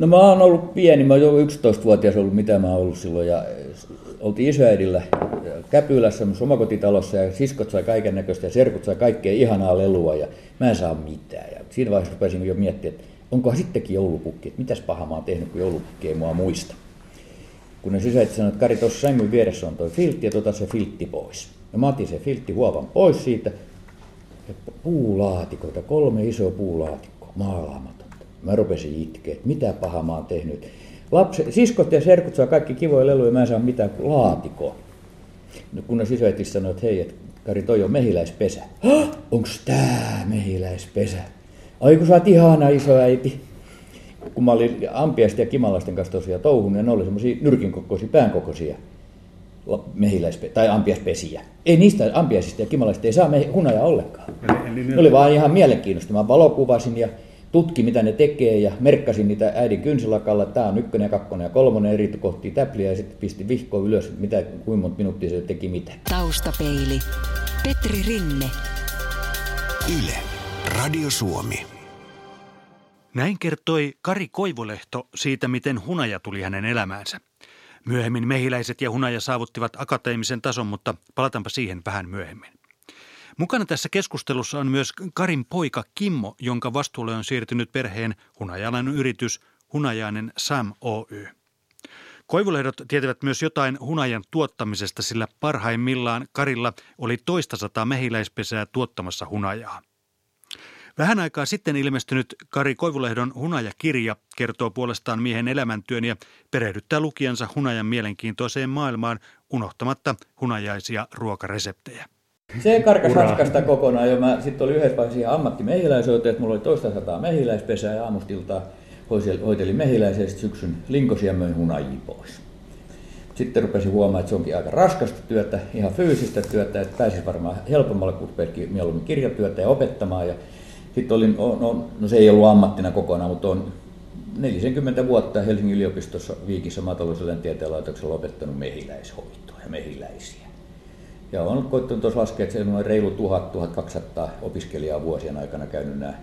No mä oon ollut pieni, mä oon jo 11-vuotias ollut, mitä mä oon ollut silloin. Ja oltiin isoäidillä Käpylässä, omakotitalossa ja siskot sai kaiken näköistä ja serkut sai kaikkea ihanaa lelua ja mä en saa mitään. Ja siinä vaiheessa rupesin jo miettimään, että onkohan sittenkin joulupukki, että mitäs pahaa mä oon tehnyt, kun joulupukki ei mua muista. Kun ne sisäisesti sanoivat, että Kari, tuossa sängyn vieressä on toi filtti ja tota se filtti pois. Ja mä otin se filtti huovan pois siitä. Ja puulaatikoita, kolme isoa puulaatikkoa, maalaamatonta. Mä rupesin itkeä, että mitä pahaa mä oon tehnyt. Lapset, siskot ja serkut saa kaikki kivoja leluja, mä en saa mitään kuin laatikoa. No, kun ne sisäisesti sanoi, että hei, että Kari, toi on mehiläispesä. Onks tää mehiläispesä? Ai kun sä oot ihana isoäiti. Kun mä olin ampiaisten ja kimalaisten kanssa tosiaan touhun, ja ne oli semmoisia nyrkin kokoisia, pään kokoisia mehiläispe- tai ampiaspesiä. Ei niistä ampiaisista ja kimalaisista ei saa me hunaja ollenkaan. Eli, eli ne oli vaan ihan mielenkiintoista. Mä valokuvasin ja tutki, mitä ne tekee ja merkkasin niitä äidin kynsilakalla, että tämä on ykkönen ja kakkonen ja kolmonen eri kohti täpliä ja sitten pisti vihko ylös, mitä, kuinka monta minuuttia se teki mitä. Taustapeili. Petri Rinne. Yle. Radio Suomi. Näin kertoi Kari Koivulehto siitä, miten hunaja tuli hänen elämäänsä. Myöhemmin mehiläiset ja hunaja saavuttivat akateemisen tason, mutta palataanpa siihen vähän myöhemmin. Mukana tässä keskustelussa on myös Karin poika Kimmo, jonka vastuulle on siirtynyt perheen hunajalan yritys Hunajainen Sam Oy. Koivulehdot tietävät myös jotain hunajan tuottamisesta, sillä parhaimmillaan Karilla oli toista sataa mehiläispesää tuottamassa hunajaa. Vähän aikaa sitten ilmestynyt Kari Koivulehdon Hunaja-kirja kertoo puolestaan miehen elämäntyön ja perehdyttää lukijansa hunajan mielenkiintoiseen maailmaan unohtamatta hunajaisia ruokareseptejä. Se karkas raskasta kokonaan jo. Sitten oli yhdessä vaiheessa ihan että mulla oli toista sataa mehiläispesää ja aamustilta hoitelin mehiläisiä ja syksyn linkosia möin hunajia pois. Sitten rupesin huomaamaan, että se onkin aika raskasta työtä, ihan fyysistä työtä, että pääsisi varmaan helpommalle, kun mieluummin kirjatyötä ja opettamaan. Ja sitten olin, no, no, se ei ollut ammattina kokonaan, mutta on 40 vuotta Helsingin yliopistossa Viikissä maatalouseläintieteen laitoksella opettanut mehiläishoitoa ja mehiläisiä. Ja olen koittanut tuossa laskea, että se on reilu 1000-1200 opiskelijaa vuosien aikana käynyt nämä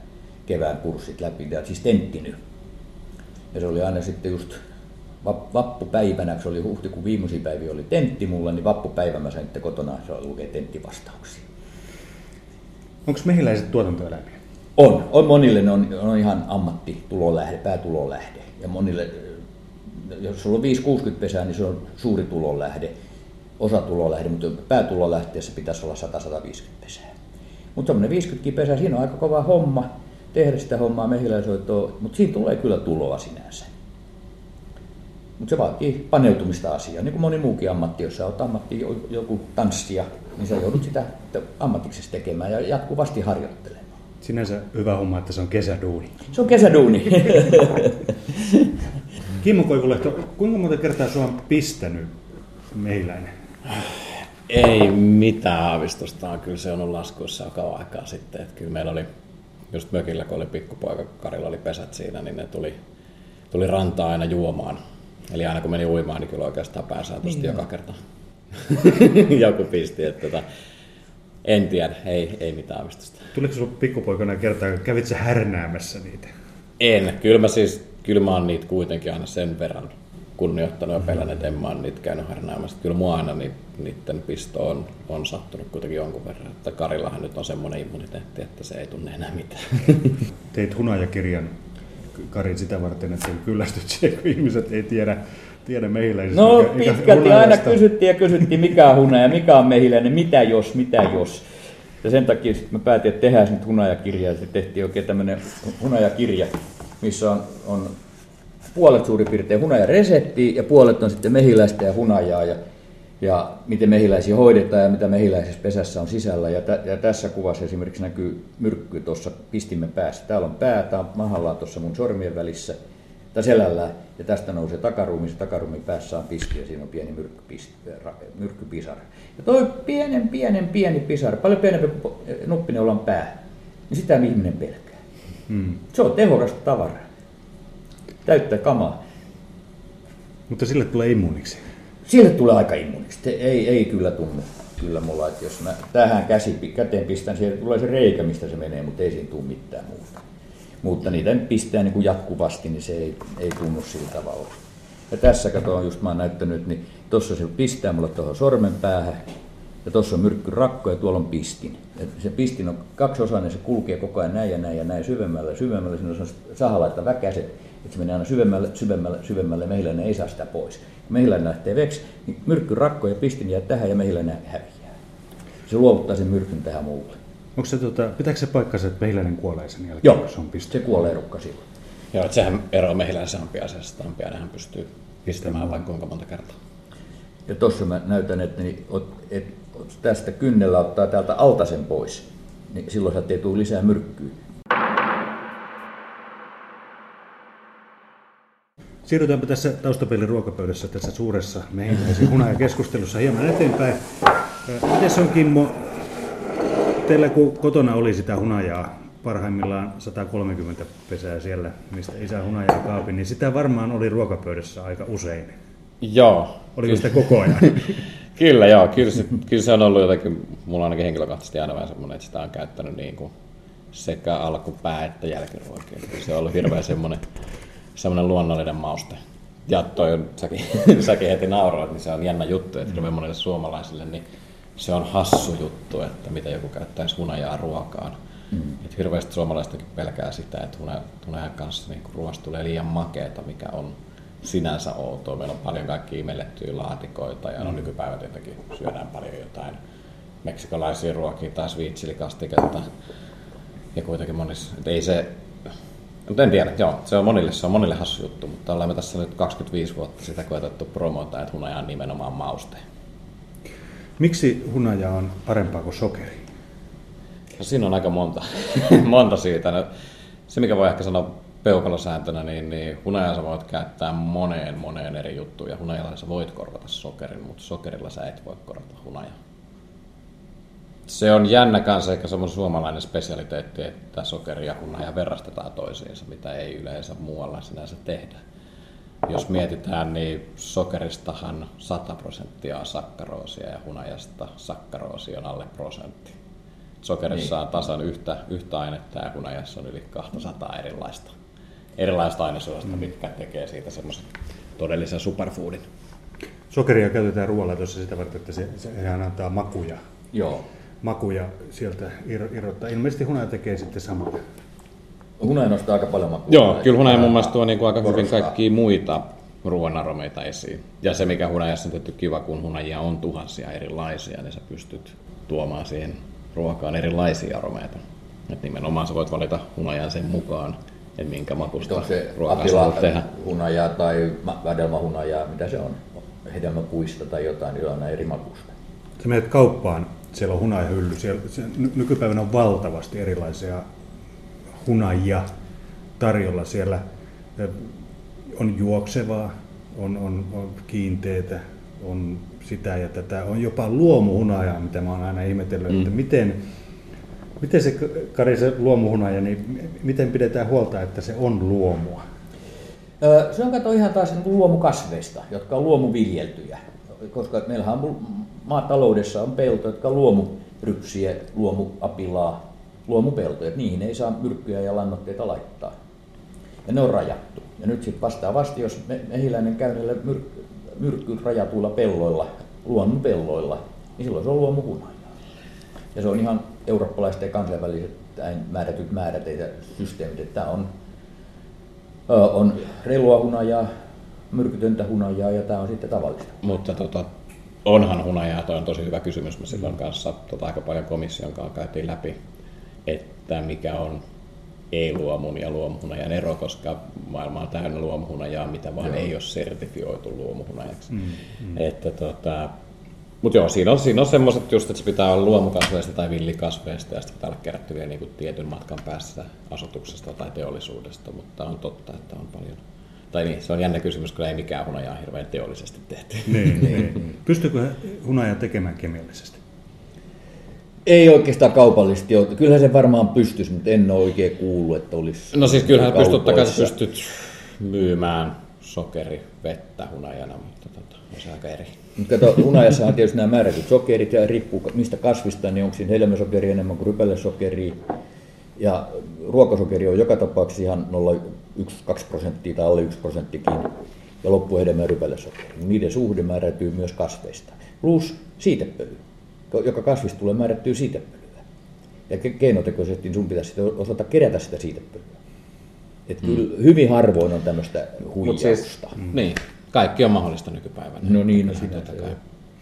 kevään kurssit läpi, ja siis tenttinyt. Ja se oli aina sitten just vappupäivänä, kun se oli huhtikuun viimeisiä päiviä oli tentti mulla, niin vappupäivä mä sain sitten kotona se lukee tenttivastauksia. Onko mehiläiset tuotantoeläimiä? On. on monille ne on, on ihan ammattitulolähde, päätulolähde. Ja monille, jos sulla on 5-60 pesää, niin se on suuri tulolähde osatulolähde, mutta päätulolähteessä pitäisi olla 100-150 pesää. Mutta semmoinen 50 pesää, siinä on aika kova homma tehdä sitä hommaa mehiläisoitoa, mutta siinä tulee kyllä tuloa sinänsä. Mutta se vaatii paneutumista asiaan, niin kuin moni muukin ammatti, jos sä oot ammatti joku tanssia, niin sä joudut sitä ammatiksesi tekemään ja jatkuvasti harjoittelemaan. Sinänsä hyvä homma, että se on kesäduuni. Se on kesäduuni. Kimmo Koivulehto, kuinka monta kertaa sua on pistänyt mehiläinen? Ei mitään aavistusta. Kyllä se on ollut laskuissa jo kauan aikaa sitten. Että kyllä meillä oli just mökillä, kun oli pikkupoika, Karilla oli pesät siinä, niin ne tuli, tuli rantaa aina juomaan. Eli aina kun meni uimaan, niin kyllä oikeastaan pääsääntöisesti niin joka kerta joku pisti. Että tota, en tiedä, ei, ei mitään aavistusta. Tuliko sinulla pikkupoikana kertaa, kun kävit härnäämässä niitä? En. Kyllä mä siis, kyllä mä oon niitä kuitenkin aina sen verran kunnioittanut ja pelännyt, että en mä ole niitä käynyt harnaamässä. Kyllä mua aina niiden pisto on, on sattunut kuitenkin jonkun verran. Että Karillahan nyt on semmoinen immuniteetti, että se ei tunne enää mitään. Teit hunajakirjan Kari sitä varten, että kyllästyt siihen, kun ihmiset ei tiedä, tiedä mehiläisistä. No eikä, pitkälti aina kysyttiin ja kysyttiin, mikä on hunaja, mikä on mehiläinen, mitä jos, mitä jos. Ja sen takia sitten mä päätin, että tehdään nyt hunajakirja, ja sitten tehtiin oikein tämmöinen hunajakirja, missä on, on puolet suurin piirtein hunajareseptiä ja puolet on sitten mehiläistä ja hunajaa ja, ja miten mehiläisiä hoidetaan ja mitä mehiläisessä pesässä on sisällä. Ja, tä, ja tässä kuvassa esimerkiksi näkyy myrkky tuossa pistimme päässä. Täällä on pää, tämä on mahalla tuossa mun sormien välissä tai selällä ja tästä nousee takaruumi, se takaruumin päässä on piski ja siinä on pieni myrkkypisara. Ja toi pienen, pienen, pieni pisara, paljon pienempi nuppineulan pää, niin sitä ihminen pelkää. Hmm. Se on tehokasta tavaraa täyttä kamaa. Mutta sille tulee immuuniksi. Sille tulee aika immuuniksi. Ei, ei kyllä tunnu. Kyllä mulla, että jos mä tähän käsi, käteen pistän, siellä tulee se reikä, mistä se menee, mutta ei siinä tule mitään muuta. mutta niitä pistää niin kuin jatkuvasti, niin se ei, ei tunnu sillä tavalla. Ja tässä kato, just mä oon näyttänyt, niin tuossa se pistää mulle tuohon sormen päähän, ja tuossa on myrkkyrakko ja tuolla on pistin. Ja se pistin on kaksi osaa, niin se kulkee koko ajan näin ja näin ja näin syvemmälle ja syvemmälle. Siinä on sahalaita väkäset, että se menee aina syvemmälle, syvemmälle, syvemmälle ja mehiläinen ei saa sitä pois. Mehiläinen lähtee veksi, niin myrkkyrakko ja pistin jää tähän ja mehiläinen häviää. Se luovuttaa sen myrkyn tähän muulle. Onko se, tota, pitääkö se paikkansa, että mehiläinen kuolee sen jälkeen, Joo, se on pistetty? se kuolee rukka silloin. Joo, että sehän eroaa mehiläisen ampiaisesta. Ampiainenhan pystyy pistämään vaikka kuinka monta kertaa. Ja tuossa mä näytän, että niin, ot, et, ot, tästä kynnellä ottaa täältä altasen pois, niin silloin sieltä ei tule lisää myrkkyä. Siirrytäänpä tässä taustapelin ruokapöydässä tässä suuressa mehiläisen hunajakeskustelussa hieman eteenpäin. Miten se on Kimmo, teillä kun kotona oli sitä hunajaa, parhaimmillaan 130 pesää siellä, mistä isä hunajaa kaapi, niin sitä varmaan oli ruokapöydässä aika usein. Joo. Oliko sitä koko ajan? kyllä joo, kyllä se, kyllä se on ollut jotenkin, mulla ainakin henkilökohtaisesti aina vähän semmoinen, että sitä on käyttänyt niin kuin sekä alkupää että jälkiruokia. Se on ollut hirveän semmoinen, semmoinen luonnollinen mauste. Ja toi, säkin, säkin heti nauroit, niin se on jännä juttu, että hirveän monille suomalaisille, niin se on hassu juttu, että mitä joku käyttäisi hunajaa ruokaan. Mm. Et hirveästi suomalaistakin pelkää sitä, että hunajan kanssa niin ruoasta tulee liian makeeta, mikä on sinänsä outoa. Meillä on paljon kaikkia imellettyjä laatikoita ja no, nykypäivä tietenkin syödään paljon jotain meksikolaisia ruokia tai sviitsilikastiketta. Ja kuitenkin monissa, että ei se, mutta en tiedä, joo, se on monille, se on monille hassu juttu, mutta olemme tässä nyt 25 vuotta sitä koetettu promota, että hunaja on nimenomaan mauste. Miksi hunaja on parempaa kuin sokeri? No, siinä on aika monta, monta siitä. No, se, mikä voi ehkä sanoa peukalosääntönä, niin, niin hunajaa sä voit käyttää moneen moneen eri juttuun ja hunajalla sä voit korvata sokerin, mutta sokerilla sä et voi korvata hunajaa. Se on jännä kanssa ehkä semmoinen suomalainen spesialiteetti, että sokeri ja hunaja verrastetaan toisiinsa, mitä ei yleensä muualla sinänsä tehdä. Jos mietitään, niin sokeristahan 100 prosenttia on sakkaroosia ja hunajasta sakkaroosi on alle prosentti. Sokerissa niin. on tasan yhtä, yhtä ainetta ja hunajassa on yli 200 erilaista erilaista ainesoista, mm. mitkä tekee siitä semmoisen todellisen superfoodin. Sokeria käytetään ruoanlaitossa sitä varten, että se, se antaa makuja. Joo. Makuja sieltä irrottaa. Ilmeisesti hunaja tekee sitten samaa. Hunaja nostaa aika paljon makuja. Joo, kyllä hunaja mun mielestä tuo niin kuin aika korostaa. hyvin kaikkia muita ruoanaromeita esiin. Ja se, mikä hunajassa on tehty kiva, kun hunajia on tuhansia erilaisia, niin sä pystyt tuomaan siihen ruokaan erilaisia aromeita. Et nimenomaan sä voit valita hunajan sen mukaan, että minkä makusta se ruokaa tehdä. hunajaa tai vadelmahunajaa, mitä se on, hedelmäpuista tai jotain, niin on eri makusta. Sä menet kauppaan, siellä on hunajahylly, siellä, se, nykypäivänä on valtavasti erilaisia hunajia tarjolla siellä. On juoksevaa, on, on, on kiinteitä, on sitä ja tätä. On jopa luomuhunajaa, mitä mä oon aina ihmetellyt, mm. että miten, Miten se, Kari, se luomuhunaja, niin miten pidetään huolta, että se on luomua? Se on kato ihan taas niin luomukasveista, jotka on luomuviljeltyjä. Koska meillähän on maataloudessa on peltoja, jotka on luomurypsiä, luomuapilaa, luomupeltoja. Niihin ei saa myrkkyjä ja lannoitteita laittaa. Ja ne on rajattu. Ja nyt sitten vastaavasti, jos mehiläinen käy myrkky, myrkky rajatuilla pelloilla, luonnonpelloilla, niin silloin se on luomuhunaja. Ja se on ihan eurooppalaiset ja kansainväliset määrätyt määrät ja systeemit, että on, on reilua hunajaa, myrkytöntä hunajaa ja tämä on sitten tavallista. Mutta tota, onhan hunajaa, toi on tosi hyvä kysymys. Me silloin mm. kanssa tota, aika paljon komission kanssa käytiin läpi, että mikä on ei-luomun ja luomuhunajan ero, koska maailma on täynnä luomuhunajaa, mitä vaan Joo. ei ole sertifioitu luomuhunajaksi. Mm, mm. Että tota, mutta joo, siinä on, siinä on semmoiset just, että se pitää olla luomukasveista tai villikasveista ja sitten pitää olla kerätty vielä niin tietyn matkan päässä asutuksesta tai teollisuudesta, mutta on totta, että on paljon. Tai niin, se on jännä kysymys, kun ei mikään hunaja ole hirveän teollisesti tehty. Niin, niin. Pystyykö hunaja tekemään kemiallisesti? Ei oikeastaan kaupallisesti ole. Kyllähän se varmaan pystyisi, mutta en ole oikein kuullut, että olisi No siis kyllähän pystyt, pystyt myymään sokeri, vettä hunajana, mutta tota, on se aika eri. Mutta kato, hunajassa on tietysti nämä määrätyt sokerit ja riippuu mistä kasvista, niin onko siinä helmäsokeri enemmän kuin rypälesokeria. Ja ruokasokeri on joka tapauksessa ihan 0,1-2 prosenttia tai alle 1 prosenttikin. Ja loppuhedelmä ja rypäläsokeri. Niiden suhde määräytyy myös kasveista. Plus siitepöly, joka kasvista tulee määrättyä siitepölyä. Ja keinotekoisesti sun pitäisi osata kerätä sitä siitepölyä. Että mm. kyllä hyvin harvoin on tämmöistä huijausta. Siis, mm. Niin, kaikki on mahdollista nykypäivänä. No niin, no sitä kai.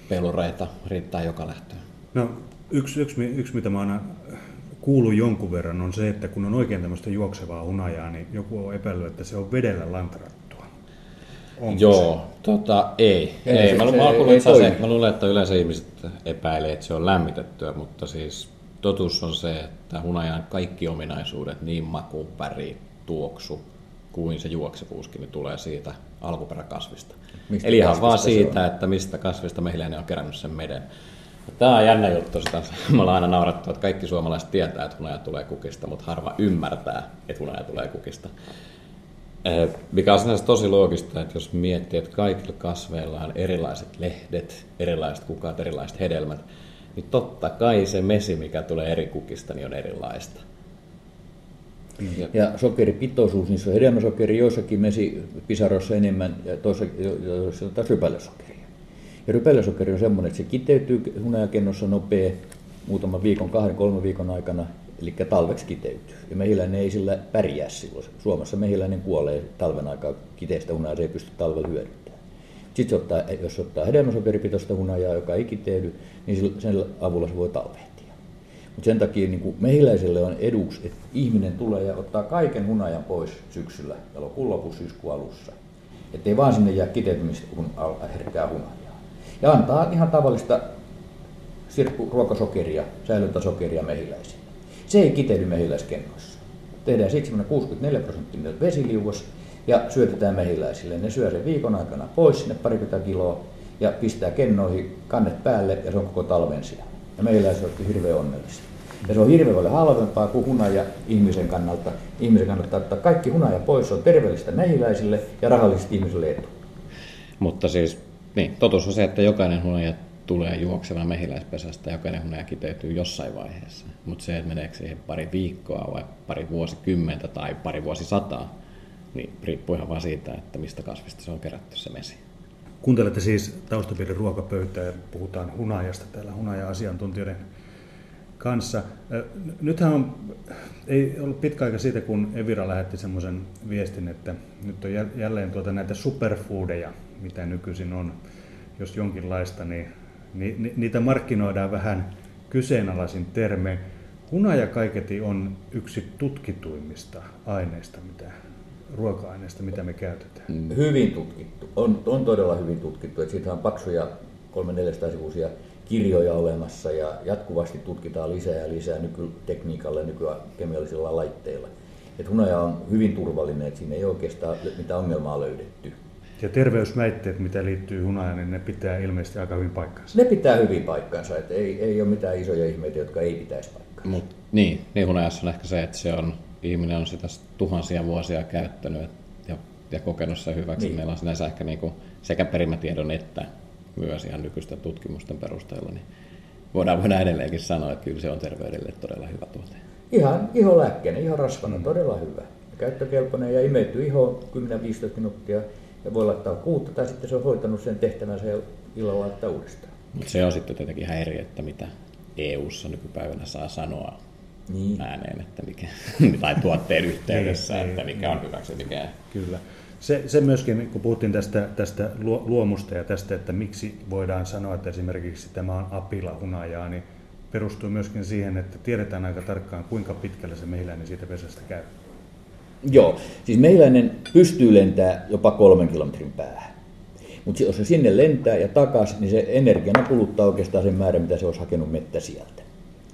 Pelureita riittää joka lähtöön. No yksi, yksi, yksi, mitä mä aina kuullut jonkun verran, on se, että kun on oikein tämmöistä juoksevaa hunajaa, niin joku on epäillyt, että se on vedellä lantrattua. Onko Joo, se? tota, ei. ei, ei. Mä, mä, ei, se, mä luulen, että yleensä ihmiset epäilee, että se on lämmitettyä, mutta siis totuus on se, että hunajan kaikki ominaisuudet, niin maku, väri, tuoksu kuin se juoksevuuskin, niin tulee siitä alkuperäkasvista. Mistä Eli ihan vaan siitä, että mistä kasvista mehiläinen on kerännyt sen meden. Tämä on jännä juttu. Sitä me ollaan aina naurattu, että kaikki suomalaiset tietää, että hunaja tulee kukista, mutta harva ymmärtää, että hunaja tulee kukista. Eh, mikä on sinänsä tosi loogista, että jos miettii, että kaikilla kasveilla on erilaiset lehdet, erilaiset kukat, erilaiset hedelmät, niin totta kai se mesi, mikä tulee eri kukista, niin on erilaista. Ja, ja sokeripitoisuus, niissä on hedelmäsokeri, joissakin mesipisaroissa enemmän ja toisessa taas rypälesokeria. Ja rypäleisokeri on semmoinen, että se kiteytyy hunajakennossa nopea muutaman viikon, kahden, kolmen viikon aikana, eli talveksi kiteytyy. Ja mehiläinen ei sillä pärjää silloin. Suomessa mehiläinen kuolee talven aikaa kiteistä hunajaa, se ei pysty talvella hyödyntämään. Sitten ottaa, jos ottaa hedelmäsokeripitoista hunajaa, joka ei kiteydy, niin sen avulla se voi talvehtia. Mutta sen takia niin mehiläiselle on eduksi, että ihminen tulee ja ottaa kaiken hunajan pois syksyllä, elokuun lopussa, syyskuun alussa. Että ei vaan sinne jää kiteytymistä herkkää hunajaa. Ja antaa ihan tavallista sirkkuruokasokeria, säilöntäsokeria mehiläisille. Se ei kiteydy mehiläiskennoissa. Tehdään sitten semmoinen 64 prosenttinen vesiliuos ja syötetään mehiläisille. Ne syö sen viikon aikana pois sinne parikymmentä kiloa ja pistää kennoihin kannet päälle ja se on koko talven siellä. Ja mehiläiset ovat hirveän onnellisia. Ja se on hirveän paljon halvempaa kuin hunaja ihmisen kannalta. Ihmisen kannalta ottaa kaikki hunaja pois, se on terveellistä mehiläisille ja rahallisesti ihmisille etu. Mutta siis, niin, totuus on se, että jokainen hunaja tulee juoksemaan mehiläispesästä, jokainen hunaja kiteytyy jossain vaiheessa. Mutta se, että meneekö siihen pari viikkoa vai pari vuosikymmentä tai pari vuosisataa, niin riippuu ihan vaan siitä, että mistä kasvista se on kerätty se mesi. Kuuntelette siis taustapiirin ruokapöytää ja puhutaan hunajasta täällä hunaja-asiantuntijoiden kanssa. Nythän on, ei ollut pitkä aika siitä, kun Evira lähetti semmoisen viestin, että nyt on jälleen tuota näitä superfoodeja, mitä nykyisin on, jos jonkinlaista, niin niitä markkinoidaan vähän kyseenalaisin termein. Hunaja kaiketi on yksi tutkituimmista aineista, mitä, ruoka-aineista, mitä me käytetään. Hyvin tutkittu. On, on todella hyvin tutkittu. Että siitä on paksuja 300-400 sivuisia kirjoja olemassa ja jatkuvasti tutkitaan lisää ja lisää nykytekniikalla ja nykykemiallisilla laitteilla. Et hunaja on hyvin turvallinen, että siinä ei oikeastaan mitään ongelmaa löydetty. Ja terveysväitteet, mitä liittyy hunajaan, niin ne pitää ilmeisesti aika hyvin paikkansa. Ne pitää hyvin paikkansa, että ei, ei ole mitään isoja ihmeitä, jotka ei pitäisi paikkansa. Mut, niin, niin hunajassa on ehkä se, että se on, ihminen on sitä tuhansia vuosia käyttänyt ja, ja kokenut sen hyväksi. Niin. Meillä on sinänsä ehkä niin kuin sekä perimätiedon että myös ihan nykyisten tutkimusten perusteella, niin voidaan, voidaan edelleenkin sanoa, että kyllä se on terveydelle todella hyvä tuote. Ihan iholääkkeenä, ihan rasvana, mm. todella hyvä. Käyttökelpoinen ja imeytyy iho 10-15 minuuttia ja voi laittaa kuutta tai sitten se on hoitanut sen tehtävänsä ja illalla laittaa uudestaan. Mutta se on sitten tietenkin ihan eri, että mitä EU-ssa nykypäivänä saa sanoa niin. ääneen, että mikä, tai tuotteen yhteydessä, niin, että mikä on hyväksi mikä Kyllä. Se, se myöskin, kun puhuttiin tästä, tästä luomusta ja tästä, että miksi voidaan sanoa, että esimerkiksi tämä on apila hunajaa, niin perustuu myöskin siihen, että tiedetään aika tarkkaan, kuinka pitkälle se mehiläinen siitä pesästä käy. Joo, siis mehiläinen pystyy lentää jopa kolmen kilometrin päähän. Mutta jos se sinne lentää ja takaisin, niin se energiana kuluttaa oikeastaan sen määrän, mitä se olisi hakenut mettä sieltä.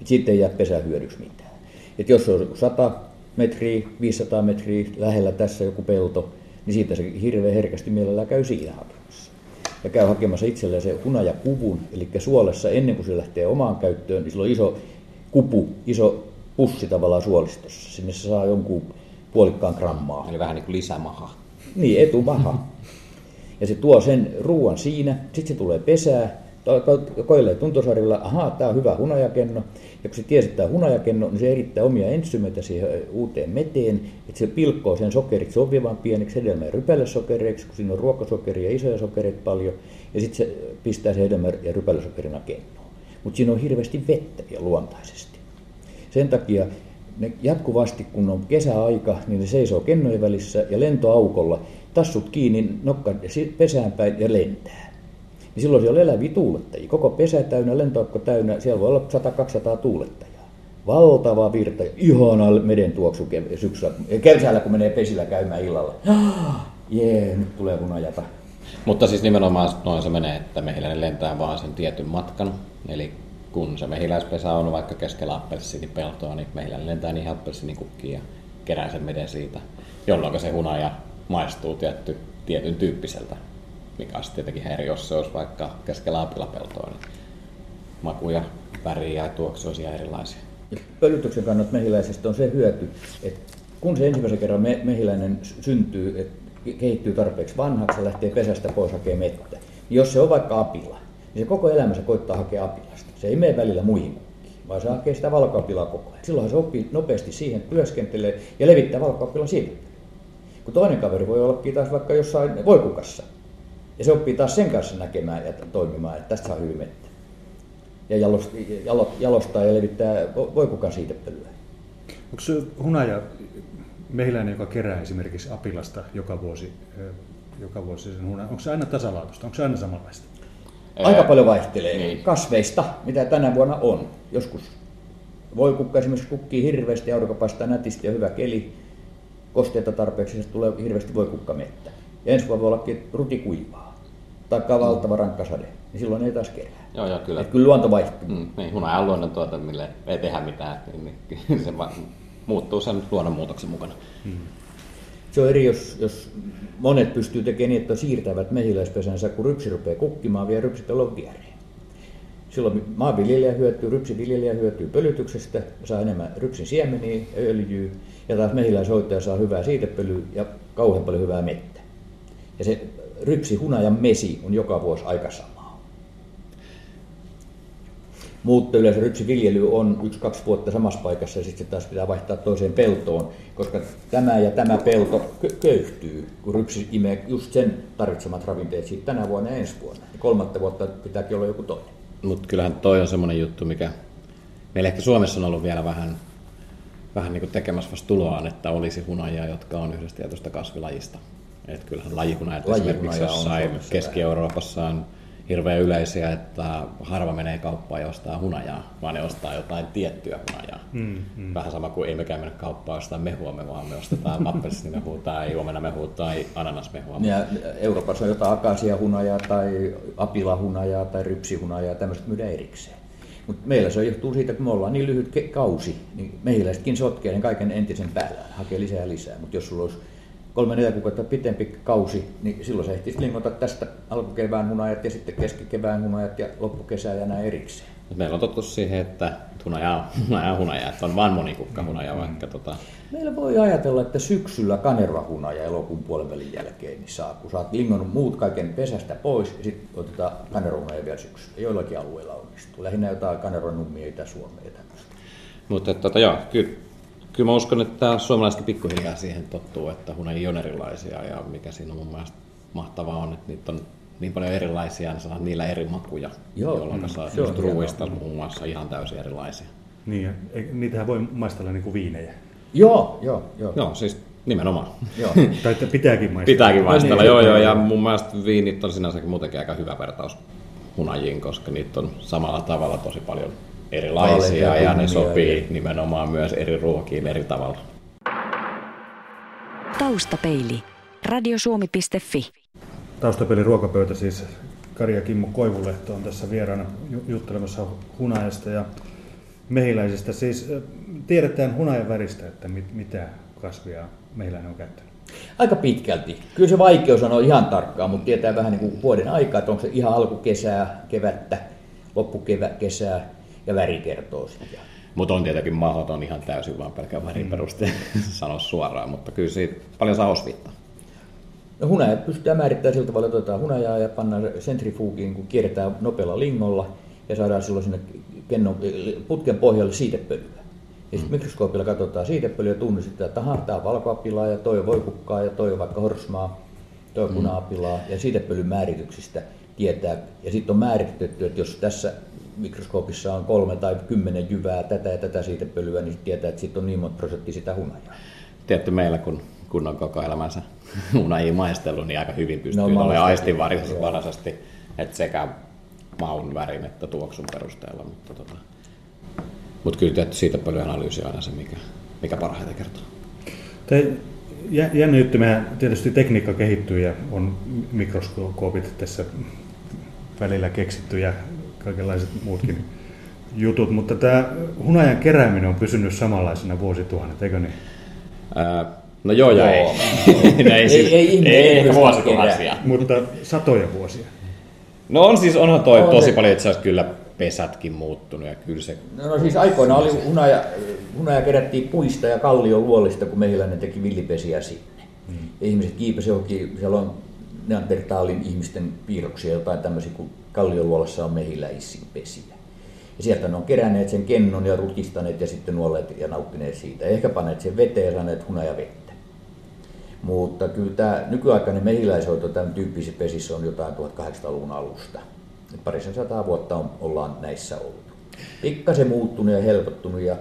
Sitten ei jää pesä hyödyksi mitään. Et jos se on 100 metriä, 500 metriä lähellä tässä joku pelto, niin siitä se hirveän herkästi mielellään käy siinä hakemassa. Ja käy hakemassa itselleen se hunajakuvun, eli suolessa ennen kuin se lähtee omaan käyttöön, niin sillä on iso kupu, iso pussi tavallaan suolistossa. Sinne se saa jonkun puolikkaan grammaa. Eli vähän niin kuin lisämaha. Niin, etumaha. Ja se tuo sen ruoan siinä, sitten se tulee pesää, koilee tuntosarilla, ahaa, tämä on hyvä hunajakenno. Ja kun se tiesi, että tämä on hunajakenno, niin se erittää omia ensymeitä siihen uuteen meteen, että se pilkkoo sen sokerit sopivan pieneksi hedelmä- ja rypälesokereiksi, kun siinä on ruokasokeria ja isoja sokereita paljon, ja sitten se pistää se hedelmä- ja rypälesokerina kennoon. Mutta siinä on hirveästi vettä vielä luontaisesti. Sen takia ne jatkuvasti, kun on kesäaika, niin ne seisoo kennojen välissä ja lentoaukolla, tassut kiinni, nokka pesään päin ja lentää. Niin silloin siellä on eläviä tuulettajia. Koko pesä täynnä, lentoaukko täynnä, siellä voi olla 100-200 tuulettajaa. Valtava virta, ihana meden tuoksu syksyllä, kesällä kun menee pesillä käymään illalla. Jee, nyt tulee hunajata. Mutta siis nimenomaan noin se menee, että mehiläinen lentää vaan sen tietyn matkan. Eli kun se mehiläispesä on vaikka keskellä appelsiinipeltoa, niin mehiläinen lentää niihin appelsiinikukkiin ja kerää sen meden siitä, jolloin se hunaja maistuu tietty, tietyn tyyppiseltä, mikä olisi tietenkin eri, jos se olisi vaikka keskellä apilapeltoa, niin makuja, väriä ja tuoksu olisi erilaisia. Pölytyksen kannalta mehiläisestä on se hyöty, että kun se ensimmäisen kerran me- mehiläinen sy- syntyy, että kehittyy tarpeeksi vanhaksi ja lähtee pesästä pois hakemaan mettä, niin jos se on vaikka apila, niin se koko elämänsä koittaa hakea apilasta. Se ei mene välillä muihin kukkiin, vaan se hakee sitä valkoapilaa koko ajan. Silloin se oppii nopeasti siihen työskentelee ja levittää valkoapilan siivipölyä. Kun toinen kaveri voi ollakin taas vaikka jossain voikukassa, ja se oppii taas sen kanssa näkemään ja toimimaan, että tästä saa hyvin mettä. Ja jalost- jalo- jalostaa ja levittää vo- voikukan siitepölyä. Onko se hunaja mehiläinen, joka kerää esimerkiksi apilasta joka vuosi, joka vuosi sen hunaja, onko se aina tasalaatusta, onko se aina samanlaista? Aika paljon vaihtelee niin. kasveista, mitä tänä vuonna on. Joskus voikukka esimerkiksi kukkii hirveästi, aurinko paistaa nätisti ja hyvä keli, kosteita tarpeeksi, se tulee hirveästi voikukkamettä. Ja ensi vuonna voi ollakin rutikuivaa, tai valtava rankka sade, niin silloin ei taas kerää. Joo, joo, kyllä. Et kyllä luonto vaihtuu. Mm, niin, hunaja on luonnontuote, mille ei tehdä mitään, niin, niin se vaan muuttuu sen luonnonmuutoksen mukana. Se on eri, jos, jos monet pystyy tekemään niin, että siirtävät mehiläispesänsä, kun rypsi rupeaa kukkimaan, vie rypsipellon viereen. Silloin maanviljelijä hyötyy, rypsiviljelijä hyötyy pölytyksestä, saa enemmän rypsin siemeniä ja öljyä, ja taas mehiläishoitaja saa hyvää siitepölyä ja kauhean paljon hyvää mettä. Ja se rypsi hunajan mesi on joka vuosi aika samaa. Mutta yleensä rypsiviljely on yksi-kaksi vuotta samassa paikassa ja sitten taas pitää vaihtaa toiseen peltoon, koska tämä ja tämä pelto kö- köyhtyy, kun rypsi imee just sen tarvitsemat ravinteet siitä tänä vuonna ja ensi vuonna. Ja kolmatta vuotta pitääkin olla joku toinen. Mutta kyllähän toi on semmoinen juttu, mikä meillä ehkä Suomessa on ollut vielä vähän, vähän niin kuin tekemässä vasta tuloaan, että olisi hunajia, jotka on yhdestä tietystä kasvilajista. Et kyllähän lajihunajat Lajihunaja esimerkiksi on jossain Keski-Euroopassa on hirveän yleisiä, että harva menee kauppaan ja ostaa hunajaa, vaan ne ostaa jotain tiettyä hunajaa. Mm, mm. Vähän sama kuin ei mekään mennä kauppaan ostaa mehua, me vaan me ostetaan appelsiinimehua tai omenamehua tai ananasmehua. Ja Euroopassa on jotain akasiahunajaa tai apilahunajaa tai rypsihunajaa, tämmöistä myydään erikseen. Mutta meillä se johtuu siitä, kun me ollaan niin lyhyt kausi, niin mehiläisetkin sotkee sen kaiken entisen päällä, hakee lisää ja lisää. Mutta jos sulla olisi kolme neljä kuukautta pitempi kausi, niin silloin sä ehtisit lingota tästä alkukevään hunajat ja sitten keskikevään hunajat ja loppukesää ja näin erikseen. Meillä on tottu siihen, että hunaja on hunaja, on hunaja että on vain monikukka hunaja, vaikka tota, Meillä voi ajatella, että syksyllä kanervahunaja elokuun puolen välin jälkeen niin saa, kun sä oot muut kaiken pesästä pois ja sitten otetaan kanervahunaja vielä syksyllä. Joillakin alueilla onnistuu. Lähinnä jotain kanervanummia Itä-Suomea ja tämmöistä. Mutta tota, joo, kyllä, kyllä mä uskon, että suomalaiset pikkuhiljaa siihen tottuu, että hunajia on erilaisia ja mikä siinä on mun mielestä mahtavaa on, että niitä on niin paljon erilaisia ne saa niillä eri makuja, Joo, jolloin mm, saa se just ruuista muun muassa ihan täysin erilaisia. Niin, ja ei- niitähän voi maistella niin kuin viinejä. Joo, joo, joo. Joo, siis nimenomaan. joo. Tai että pitääkin maistella. Pitääkin maistella, niin, joo se- joo, ja mun mielestä viinit on sinänsä muutenkin aika hyvä vertaus hunajiin, koska niitä on samalla tavalla tosi paljon erilaisia Vaaleita, ja ne sopii ja- nimenomaan myös eri ruokiin eri tavalla. Taustapeili. Radiosuomi.fi. Taustapeli ruokapöytä siis Kari ja Kimmo Koivulehto on tässä vieraana ju- juttelemassa hunajasta ja mehiläisestä. Siis tiedetään hunajan väristä, että mit, mitä kasvia mehiläinen on käyttänyt. Aika pitkälti. Kyllä se vaikeus on ihan tarkkaa, mutta tietää vähän niin kuin vuoden aikaa, että onko se ihan alkukesää, kevättä, loppukesää ja väri kertoo sitten. Mutta on tietenkin mahdoton ihan täysin vaan pelkän värin perusteella sanoa suoraan, mutta kyllä siitä paljon saa osviittaa. No hunaja pystytään määrittämään sillä tavalla, että otetaan hunajaa ja pannaan sentrifugiin, kun kierretään nopealla lingolla ja saadaan silloin sinne kennon, putken pohjalle siitepölyä. Ja sitten mikroskoopilla katsotaan siitepölyä ja tunnistetaan, että aha, tämä on valkoapilaa ja toi on voikukkaa ja toi on vaikka horsmaa, toi on puna-apilaa ja siitepölyn määrityksistä tietää. Ja sitten on määritetty, että jos tässä mikroskoopissa on kolme tai kymmenen jyvää tätä ja tätä siitepölyä, niin tietää, että sitten on niin monta prosenttia sitä hunajaa. Tietty meillä, kun, kun on koko elämänsä hunajia maistellut, niin aika hyvin pystyy No, olemaan aistinvaraisesti, että sekä maun värin että tuoksun perusteella. Mutta, tota, mutta kyllä tietty siitä paljon analyysi on aina se, mikä, mikä parhaiten kertoo. Tai jä- jännä juttu, tietysti tekniikka kehittyy ja on mikroskoopit tässä välillä keksitty ja kaikenlaiset muutkin jutut, mutta tämä hunajan kerääminen on pysynyt samanlaisena vuosituhannet, eikö niin? Ää, no joo ja Joo. ei. no, Ei- siis- ei ihme, ei, ei ehkä vuosituhansia. Mutta satoja vuosia. No on siis, onhan toi On tosi se. paljon itse asiassa kyllä pesätkin muuttunut ja kyllä se No, no siis aikoinaan oli hunaja, hunaja kerättiin puista ja kallion luolista, kun mehiläinen teki villipesiä sinne. Mm. Ja ihmiset kiipesi johonkin, siellä on Neandertalin ihmisten piirroksia, jotain tämmöisiä, kun kallioluolassa on mehiläisin pesiä. Ja sieltä ne on keränneet sen kennon ja rutistaneet ja sitten nuolleet ja nauttineet siitä. Ehkä paneet sen veteen ja saaneet hunaja vettä. Mutta kyllä tämä nykyaikainen mehiläishoito tämän tyyppisissä pesissä on jotain 1800-luvun alusta. Et Parisen sataa vuotta on, ollaan näissä oltu. Pikkasen muuttunut ja helpottunut ja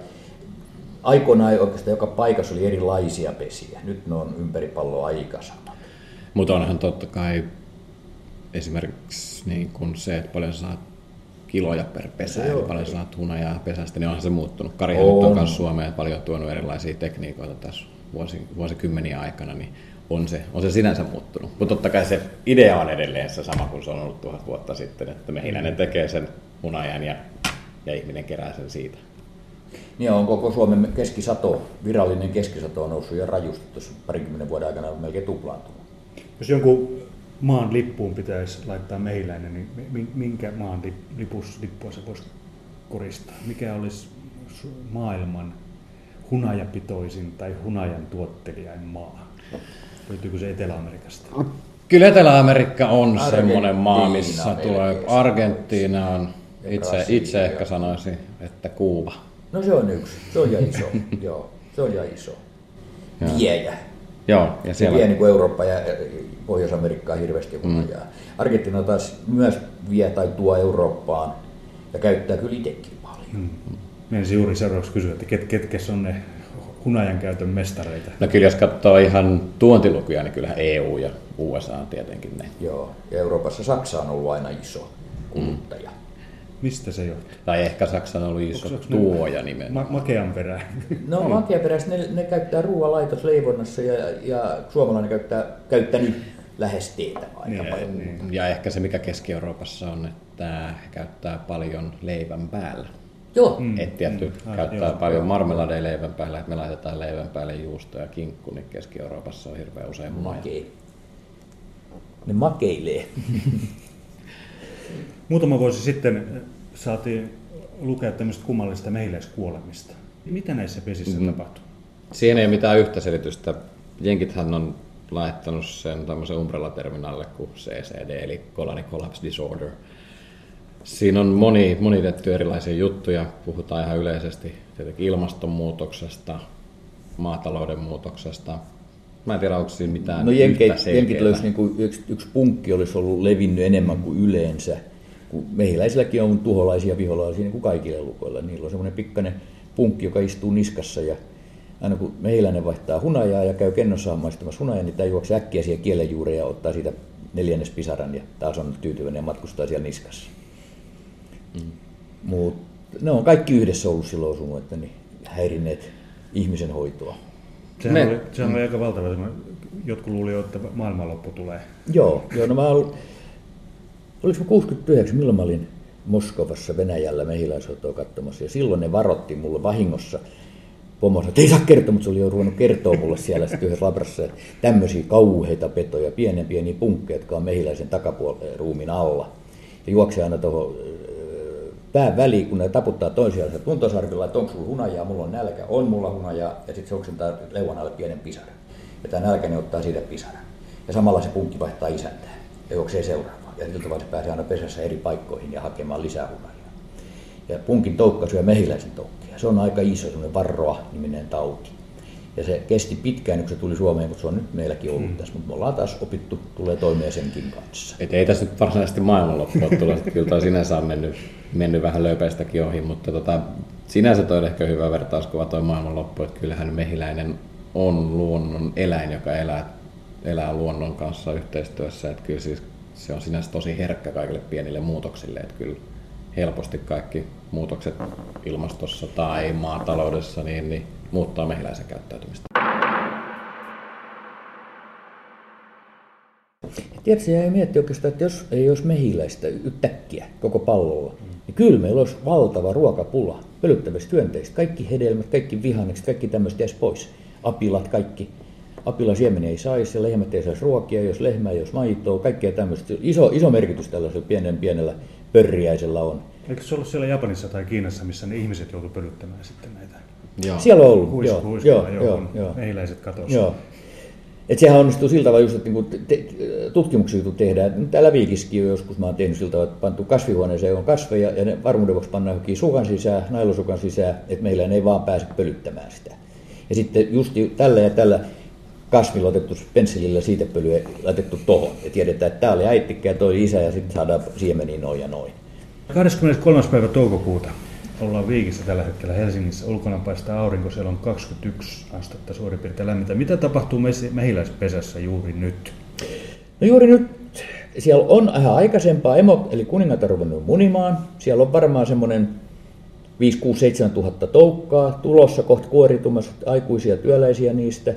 aikoinaan oikeastaan joka paikassa oli erilaisia pesiä. Nyt ne on ympäri palloa aika. Mutta onhan totta kai esimerkiksi niin kun se, että paljon saat kiloja per pesä, eli on paljon saat hunajaa pesästä, niin onhan se muuttunut. Karihan On. on myös Suomeen paljon tuonut erilaisia tekniikoita tässä vuosi, vuosikymmeniä aikana, niin on se, on se sinänsä muuttunut. Mutta totta kai se idea on edelleen se sama kuin se on ollut tuhat vuotta sitten, että mehiläinen tekee sen hunajan ja, ja ihminen kerää sen siitä. Niin on koko Suomen keskisato, virallinen keskisato on noussut jo rajusti tuossa parikymmenen vuoden aikana melkein tuplaantunut. Jos jonkun maan lippuun pitäisi laittaa mehiläinen, niin mi- minkä maan lip- lipus, lippua se voisi koristaa? Mikä olisi maailman hunajapitoisin tai hunajan tuottelijain maa? Löytyykö se Etelä-Amerikasta? Kyllä Etelä-Amerikka on semmoinen maa, missä tulee se Argentiina on, Ja itse, itse ehkä sanoisin, että Kuuba. No se on yksi, se on ja iso, joo, se on ja iso. Joo. Viejä. Joo, ja Se siellä vie niin kuin Eurooppa ja Pohjois-Amerikkaa hirveästi hunajaa. Argentiina taas myös vie tai tuo Eurooppaan ja käyttää kyllä itsekin paljon. Meidän juuri seuraavaksi kysyä, että ket, ketkä on ne hunajan käytön mestareita? No kyllä jos katsoo ihan tuontilukuja, niin kyllähän EU ja USA on tietenkin ne. Joo, ja Euroopassa Saksa on ollut aina iso kuluttaja. Mistä se johtuu? Tai ehkä Saksa on ollut iso Onks- onks ne tuoja nimenomaan. Ma- makean perään. No makeaperäiset, ne, ne käyttää ruoanlaitosleivonnassa ja, ja suomalainen käyttää, käyttänyt lähes teetä aika Niin, paljon. niin. Ja ehkä se mikä Keski-Euroopassa on, että he käyttää paljon leivän päällä. Joo, Mm. Et tietty Mm. Käyttää joo. paljon marmeladeja leivän päällä, että me laitetaan leivän päälle juusto ja kinkku, niin Keski-Euroopassa on hirveän usein hunaja. makei. Ne makeilee. Muutama vuosi sitten saatiin lukea tämmöistä kummallista mehiläiskuolemista. Mitä näissä pesissä mm. tapahtuu? Siinä ei ole mitään yhtä selitystä. Jenkithän on laittanut sen tämmöisen umbrella-terminalle kuin CCD, eli Colony Collapse Disorder. Siinä on moni, moni tehty erilaisia juttuja. Puhutaan ihan yleisesti tietenkin ilmastonmuutoksesta, maatalouden muutoksesta. Mä en tiedä, onko siinä mitään No yhtä jenkit, löysi niin kuin yksi, yksi punkki olisi ollut levinnyt enemmän kuin yleensä. Kun mehiläisilläkin on tuholaisia viholaisia niin kuin kaikilla elukoilla. Niillä on semmoinen pikkainen punkki, joka istuu niskassa ja aina kun mehiläinen vaihtaa hunajaa ja käy kennossaan maistamassa hunajaa, niin tämä juoksee äkkiä siihen kielen juureen ja ottaa siitä neljännes pisaran ja taas on tyytyväinen ja matkustaa siellä niskassa. Mm. Mut ne on kaikki yhdessä ollut silloin osunut, että ne häirinneet ihmisen hoitoa. Sehän, Me- oli, sehän oli aika valtava. Jotkut luuli jo, että maailmanloppu tulee. Joo, joo no mä olin, oliko mä 69, milloin mä olin Moskovassa Venäjällä mehiläishoitoa katsomassa, ja silloin ne varotti mulle vahingossa. Pomo sanoi, että ei saa kertoa, mutta se oli jo ruvennut kertoa mulle siellä sitten yhdessä labrassa, tämmöisiä kauheita petoja, pienen pieniä punkkeja, jotka on mehiläisen takapuolen ruumin alla. Ja juoksee aina tuohon pään väliin, kun ne taputtaa toisiaan tuntosarvilla, että onko sulla hunajaa, mulla on nälkä, on mulla hunajaa, ja sitten se oksentaa leuan alle pienen pisaran. Ja tämä nälkäinen ottaa siitä pisaran. ja samalla se punkki vaihtaa isäntää ja juoksee seuraavaan. Ja sillä tavalla se pääsee aina pesässä eri paikkoihin ja hakemaan lisää hunajaa. Ja punkin toukka syö mehiläisen toukkia. Se on aika iso, semmoinen varroa niminen tauti. Ja se kesti pitkään, kun se tuli Suomeen, mutta se on nyt meilläkin ollut hmm. tässä. Mutta me ollaan taas opittu, tulee toimeen senkin kanssa. Et ei tässä nyt varsinaisesti maailmanloppua tule, kyllä toi sinänsä on mennyt, mennyt vähän löypäistäkin ohi, mutta tota, sinänsä toi ehkä hyvä vertauskuva toi maailmanloppu, että kyllähän mehiläinen on luonnon eläin, joka elää, elää luonnon kanssa yhteistyössä. Että kyllä siis se on sinänsä tosi herkkä kaikille pienille muutoksille, että kyllä helposti kaikki muutokset ilmastossa tai maataloudessa niin, niin muuttaa mehiläisen käyttäytymistä. Tiedätkö, jäi miettiä oikeastaan, että jos ei olisi mehiläistä yhtäkkiä koko pallolla, niin kyllä meillä olisi valtava ruokapula pölyttävistä hyönteistä. Kaikki hedelmät, kaikki vihannekset, kaikki tämmöiset jäisi pois. Apilat, kaikki. Apilasiemeniä ei saisi lehmät ei saisi ruokia, jos lehmä ei olisi maitoa, kaikkea tämmöistä. Iso, iso merkitys tällaisella pienen pienellä pörriäisellä on. Eikö se ollut siellä Japanissa tai Kiinassa, missä ne ihmiset joutuivat pölyttämään sitten näitä? Joo. Siellä on ollut, Huis, joo, joo, joo, joo. Mehiläiset katosi. Joo. Et sehän onnistuu sillä tavalla just, että niin te, tutkimuksia kun tehdään, täällä Viikissäkin joskus mä oon tehnyt sillä tavalla, että pantu kasvihuoneeseen on kasveja ja ne varmuuden vuoksi pannaan johonkin sukan sisään, nailosukan sisään, että meillä ei vaan pääse pölyttämään sitä. Ja sitten just tällä ja tällä kasvilla otettu pensselillä siitepölyä laitettu tohon ja tiedetään, että tämä oli äittikkä ja toi isä ja sitten saadaan siemeniä noin ja noin. 23. päivä toukokuuta ollaan Viikissä tällä hetkellä Helsingissä. Ulkona paistaa aurinko, siellä on 21 astetta suurin piirtein lämmintä. Mitä tapahtuu mehiläispesässä juuri nyt? No juuri nyt siellä on vähän aikaisempaa emo, eli kuningatar ruvennut munimaan. Siellä on varmaan semmoinen 5, 6, 7 tuhatta toukkaa tulossa kohta kuoritumassa aikuisia työläisiä niistä.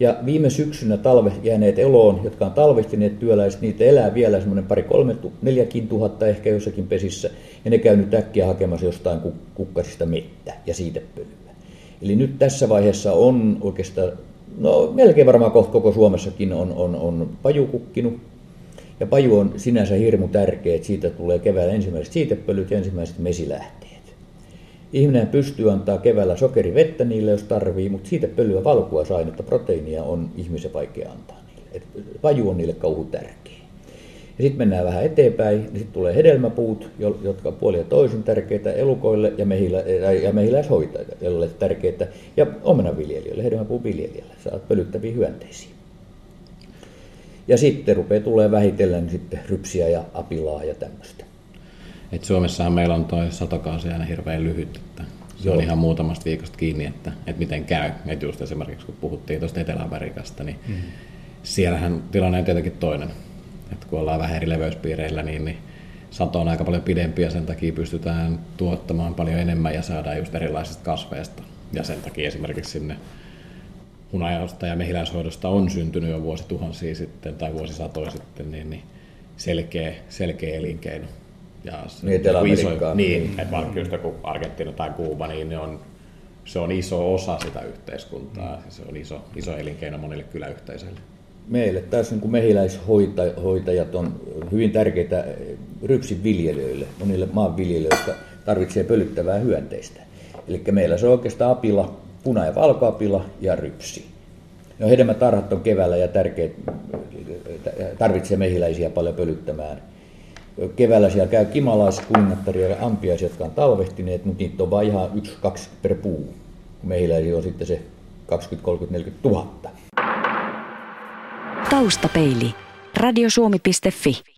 Ja viime syksynä talve jääneet eloon, jotka on talvehtineet työläiset, niitä elää vielä semmoinen pari, kolme, neljäkin tuhatta ehkä jossakin pesissä. Ja ne käy nyt äkkiä hakemassa jostain kukkasista mettä ja siitepölyä. Eli nyt tässä vaiheessa on oikeastaan, no melkein varmaan kohta koko Suomessakin on, on, on paju kukkinut. Ja paju on sinänsä hirmu tärkeä, että siitä tulee keväällä ensimmäiset siitepölyt ja ensimmäiset mesilähteet. Ihminen pystyy antaa keväällä sokerivettä niille, jos tarvii, mutta siitä pölyä valkuaisainetta, proteiinia on ihmisen vaikea antaa niille. Et paju on niille kauhu tärkeä. Ja sitten mennään vähän eteenpäin, niin sitten tulee hedelmäpuut, jotka puoli ja toisin tärkeitä elukoille ja, mehilä, ja mehiläishoitajille tärkeitä, ja omenaviljelijöille, hedelmäpuun viljelijälle, saat pölyttäviä hyönteisiä. Ja sitten rupeaa tulee vähitellen sitten rypsiä ja apilaa ja tämmöistä. Et Suomessahan meillä on toi satokausi aina hirveän lyhyt, että se Joo. on ihan muutamasta viikosta kiinni, että, että miten käy. Et just esimerkiksi kun puhuttiin tuosta Etelä-Amerikasta, niin mm. siellähän tilanne on tietenkin toinen. Että kun ollaan vähän eri leveyspiireillä, niin, niin sato on aika paljon pidempi ja sen takia pystytään tuottamaan paljon enemmän ja saadaan just erilaisista kasveista. Ja sen takia esimerkiksi sinne hunajasta ja mehiläishoidosta on syntynyt jo vuosituhansia sitten tai vuosisatoja sitten, niin, niin selkeä, selkeä elinkeino. Ja niin Etelä-Amerikkaan. Niin, niin. että vaikka just joku Argentiina tai Kuuba, niin ne on, se on iso osa sitä yhteiskuntaa. Mm. Se on iso, iso elinkeino monille kyläyhteisöille. Meille tässä niin mehiläishoitajat on hyvin tärkeitä rypsin viljelijöille, monille maanviljelijöille, jotka tarvitsee pölyttävää hyönteistä. Eli meillä se on oikeastaan apila, puna- ja valkoapila ja rypsi. No hedelmätarhat on keväällä ja tärkeät, tarvitsee mehiläisiä paljon pölyttämään keväällä siellä käy kimalaiset, kuningattaria ja ampiaiset, jotka on talvehtineet, mutta niitä on vain ihan yksi, kaksi per puu. Mehiläisiä on sitten se 20, 30, 40 000. Taustapeili. Radiosuomi.fi